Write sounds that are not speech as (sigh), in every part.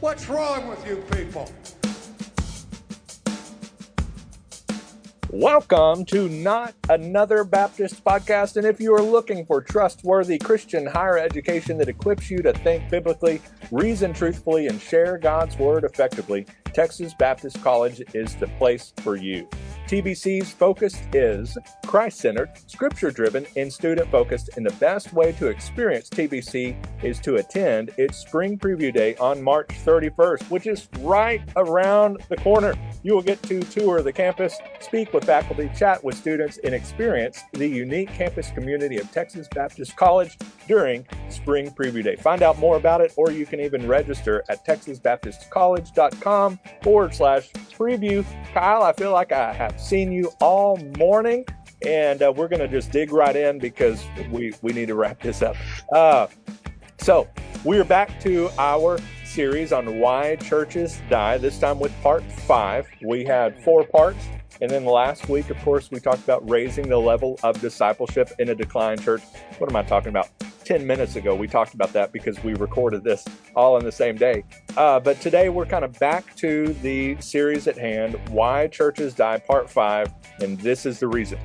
What's wrong with you people? Welcome to Not Another Baptist Podcast. And if you are looking for trustworthy Christian higher education that equips you to think biblically, reason truthfully, and share God's Word effectively, Texas Baptist College is the place for you. TBC's focus is Christ centered, scripture driven, and student focused. And the best way to experience TBC is to attend its spring preview day on March 31st, which is right around the corner. You will get to tour the campus, speak with faculty, chat with students, and experience the unique campus community of Texas Baptist College during spring preview day. Find out more about it, or you can even register at texasbaptistcollege.com forward slash preview. Kyle, I feel like I have seen you all morning, and uh, we're going to just dig right in because we, we need to wrap this up. Uh, so, we are back to our series on why churches die, this time with part five. We had four parts. And then last week, of course, we talked about raising the level of discipleship in a decline church. What am I talking about? 10 minutes ago, we talked about that because we recorded this all in the same day. Uh, but today, we're kind of back to the series at hand Why Churches Die, Part 5. And this is the reason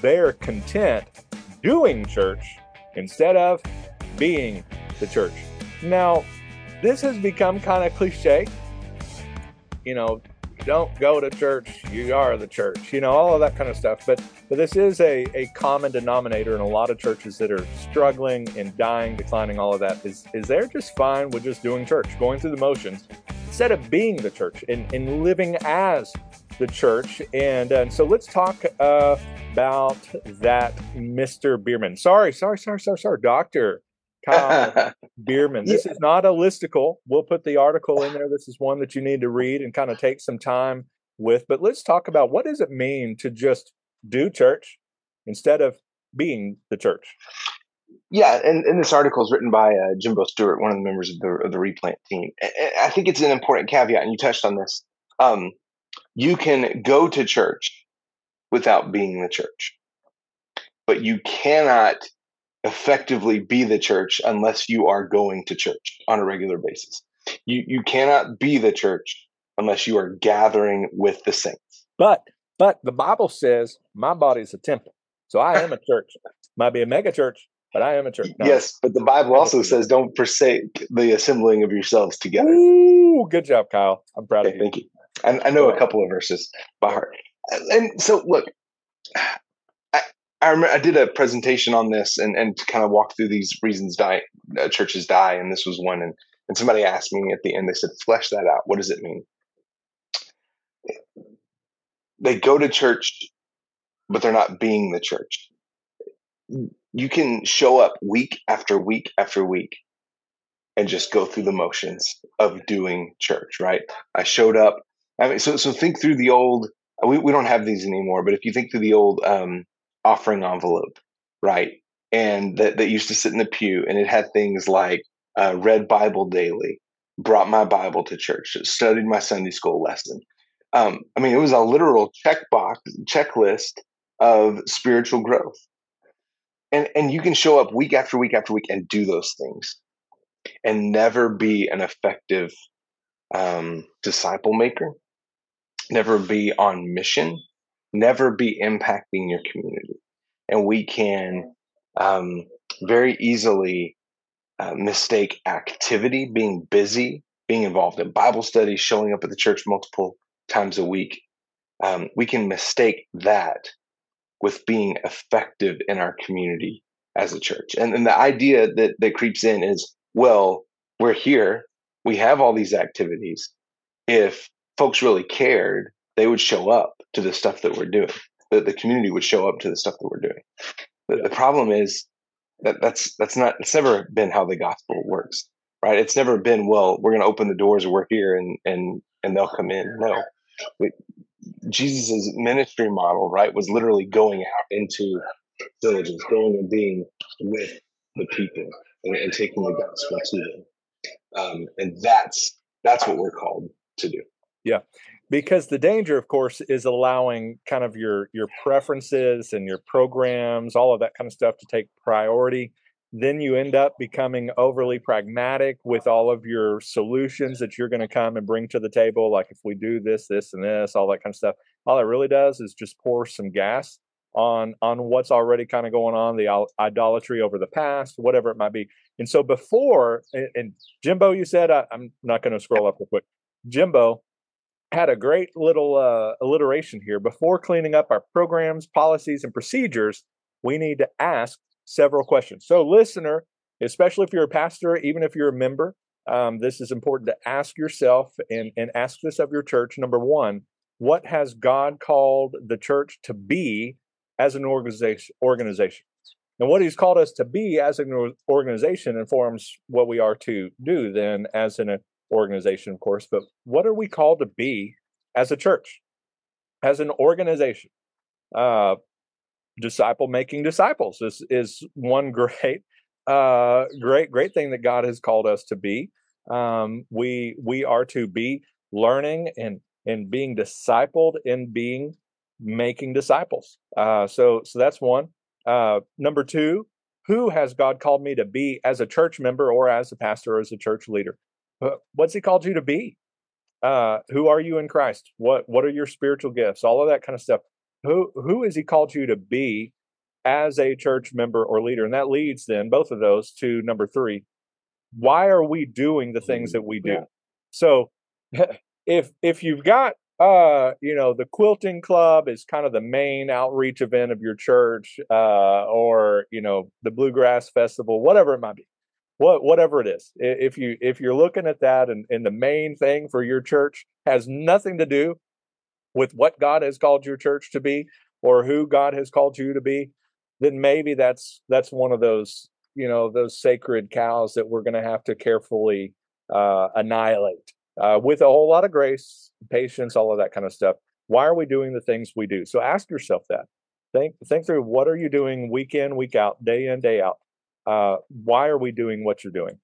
they're content doing church instead of being the church. Now, this has become kind of cliche. You know, don't go to church, you are the church, you know, all of that kind of stuff. But but this is a, a common denominator in a lot of churches that are struggling and dying, declining, all of that is is they're just fine with just doing church, going through the motions, instead of being the church and, and living as the church. And, and so let's talk uh, about that, Mr. Bierman. Sorry, sorry, sorry, sorry, sorry, Doctor. Kyle (laughs) Bierman. This yeah. is not a listicle. We'll put the article in there. This is one that you need to read and kind of take some time with. But let's talk about what does it mean to just do church instead of being the church. Yeah, and, and this article is written by uh, Jimbo Stewart, one of the members of the of the replant team. I think it's an important caveat, and you touched on this. Um, you can go to church without being the church, but you cannot effectively be the church unless you are going to church on a regular basis. You you cannot be the church unless you are gathering with the saints. But but the Bible says my body is a temple. So I am a (laughs) church. Might be a mega church, but I am a church. No. Yes, but the Bible also says don't forsake the assembling of yourselves together. Ooh, good job, Kyle. I'm proud okay, of you. Thank you. I, I know a couple of verses by heart. And so look, I remember I did a presentation on this and, and to kind of walk through these reasons die uh, churches die, and this was one. And and somebody asked me at the end, they said, "Flesh that out. What does it mean?" They go to church, but they're not being the church. You can show up week after week after week and just go through the motions of doing church. Right? I showed up. I mean, so so think through the old. We, we don't have these anymore, but if you think through the old um, offering envelope, right? And that, that used to sit in the pew and it had things like uh, read Bible daily, brought my Bible to church, studied my Sunday school lesson. Um, I mean, it was a literal checkbox checklist of spiritual growth. And, and you can show up week after week after week and do those things and never be an effective um, disciple maker, never be on mission, never be impacting your community. And we can um, very easily uh, mistake activity, being busy, being involved in Bible studies, showing up at the church multiple times a week. Um, we can mistake that with being effective in our community as a church. And, and the idea that, that creeps in is well, we're here, we have all these activities. If folks really cared, they would show up to the stuff that we're doing. The, the community would show up to the stuff that we're doing. The, the problem is that that's that's not it's never been how the gospel works, right? It's never been well. We're going to open the doors we're here and and and they'll come in. No, Jesus' ministry model, right, was literally going out into villages, going and being with the people and, and taking the gospel to them. Um, and that's that's what we're called to do. Yeah because the danger of course is allowing kind of your your preferences and your programs all of that kind of stuff to take priority then you end up becoming overly pragmatic with all of your solutions that you're going to come and bring to the table. Like if we do this, this, and this, all that kind of stuff. All it really does is just pour some gas on on what's already kind of going on, the idolatry over the past, whatever it might be. And so before, and, and Jimbo, you said I, am not going to scroll up real quick. Jimbo had a great little uh, alliteration here. Before cleaning up our programs, policies, and procedures, we need to ask several questions. So, listener, especially if you're a pastor, even if you're a member, um, this is important to ask yourself and, and ask this of your church. Number one, what has God called the church to be as an organization? organization? And what he's called us to be as an organization informs what we are to do then as an organization, of course. But what are we called to be as a church, as an organization? Uh, disciple making disciples is is one (laughs) great uh great great thing that god has called us to be um we we are to be learning and and being discipled in being making disciples uh so so that's one uh number two who has god called me to be as a church member or as a pastor or as a church leader what's he called you to be? Uh who are you in christ? What what are your spiritual gifts? All of that kind of stuff. Who who has he called you to be as a church member or leader? And that leads then both of those to number three. Why are we doing the things that we do? Yeah. so (laughs) if if you've got uh you know the quilting club is kind of the main outreach event of your church uh or you know the bluegrass festival whatever it might be what whatever it is if you if you're looking at that and, and the main thing for your church has nothing to do with what God has called your church to be or who God has called you to be, then maybe that's that's one of those you know those sacred cows that we're going to have to carefully uh, annihilate uh, with a whole lot of grace, patience, all of that kind of stuff. Why are we doing the things we do? So ask yourself that. Think think through what are you doing week in, week out, day in, day out. Uh, why are we doing what you're doing?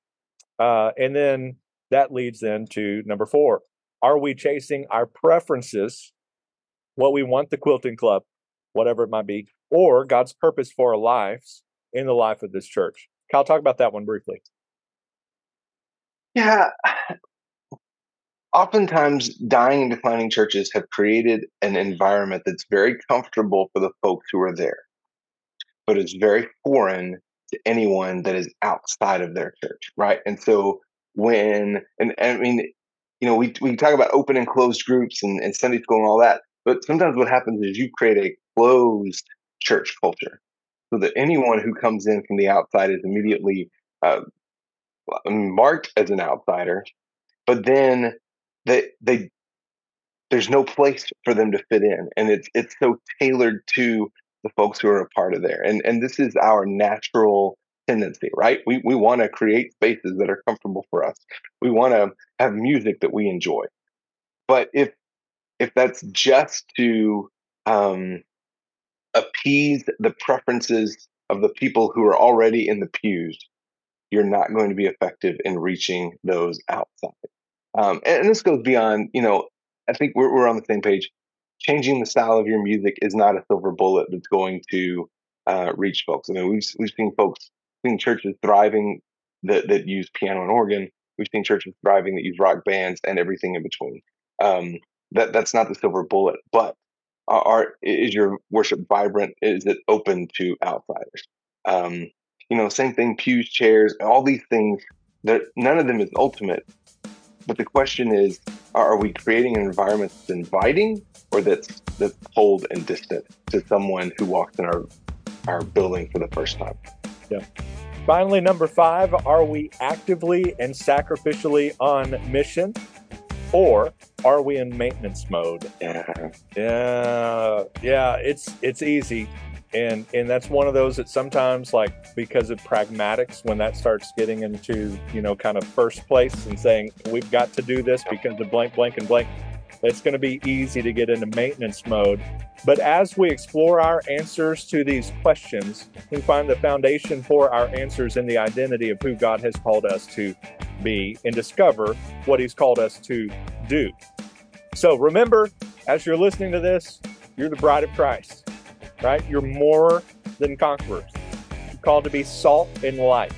Uh, and then that leads then to number four. Are we chasing our preferences what we want the quilting club, whatever it might be, or God's purpose for our lives in the life of this church. Kyle, talk about that one briefly. Yeah. (laughs) Oftentimes, dying and declining churches have created an environment that's very comfortable for the folks who are there, but it's very foreign to anyone that is outside of their church, right? And so, when, and, and I mean, you know, we, we talk about open and closed groups and, and Sunday school and all that. But sometimes what happens is you create a closed church culture so that anyone who comes in from the outside is immediately uh, marked as an outsider, but then they, they, there's no place for them to fit in. And it's, it's so tailored to the folks who are a part of there. And, and this is our natural tendency, right? We, we want to create spaces that are comfortable for us. We want to have music that we enjoy. But if if that's just to um, appease the preferences of the people who are already in the pews, you're not going to be effective in reaching those outside. Um, and, and, this goes beyond, you know, I think we're, we're on the same page. Changing the style of your music is not a silver bullet that's going to uh, reach folks. I mean, we've, we've seen folks, seen churches thriving that, that use piano and organ. We've seen churches thriving that use rock bands and everything in between. Um, that that's not the silver bullet. But are is your worship vibrant? Is it open to outsiders? Um, you know, same thing. Pews, chairs, all these things. That none of them is ultimate. But the question is, are we creating an environment that's inviting or that's that's cold and distant to someone who walks in our our building for the first time? Yeah. Finally, number five, are we actively and sacrificially on mission? or are we in maintenance mode? Yeah, yeah, yeah. It's it's easy, and and that's one of those that sometimes like because of pragmatics when that starts getting into you know kind of first place and saying we've got to do this because of blank blank and blank it's going to be easy to get into maintenance mode. But as we explore our answers to these questions, we find the foundation for our answers in the identity of who God has called us to be and discover what He's called us to do. So remember, as you're listening to this, you're the bride of Christ, right? You're more than conquerors You're called to be salt and light.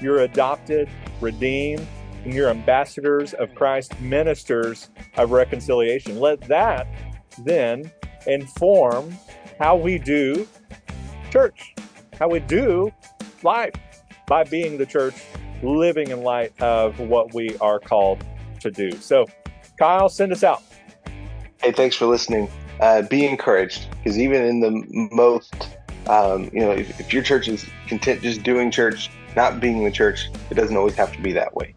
You're adopted, redeemed, and you're ambassadors of Christ, ministers of reconciliation. Let that then inform how we do church, how we do life by being the church, living in light of what we are called to do. So, Kyle, send us out. Hey, thanks for listening. Uh, be encouraged because even in the most, um, you know, if, if your church is content just doing church, not being the church, it doesn't always have to be that way.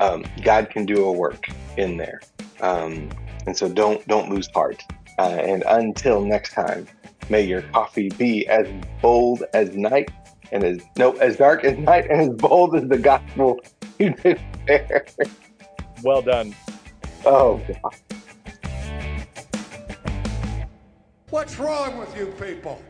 Um, God can do a work in there, um, and so don't don't lose heart. Uh, and until next time, may your coffee be as bold as night and as no as dark as night and as bold as the gospel you did there. Well done. Oh God. What's wrong with you people?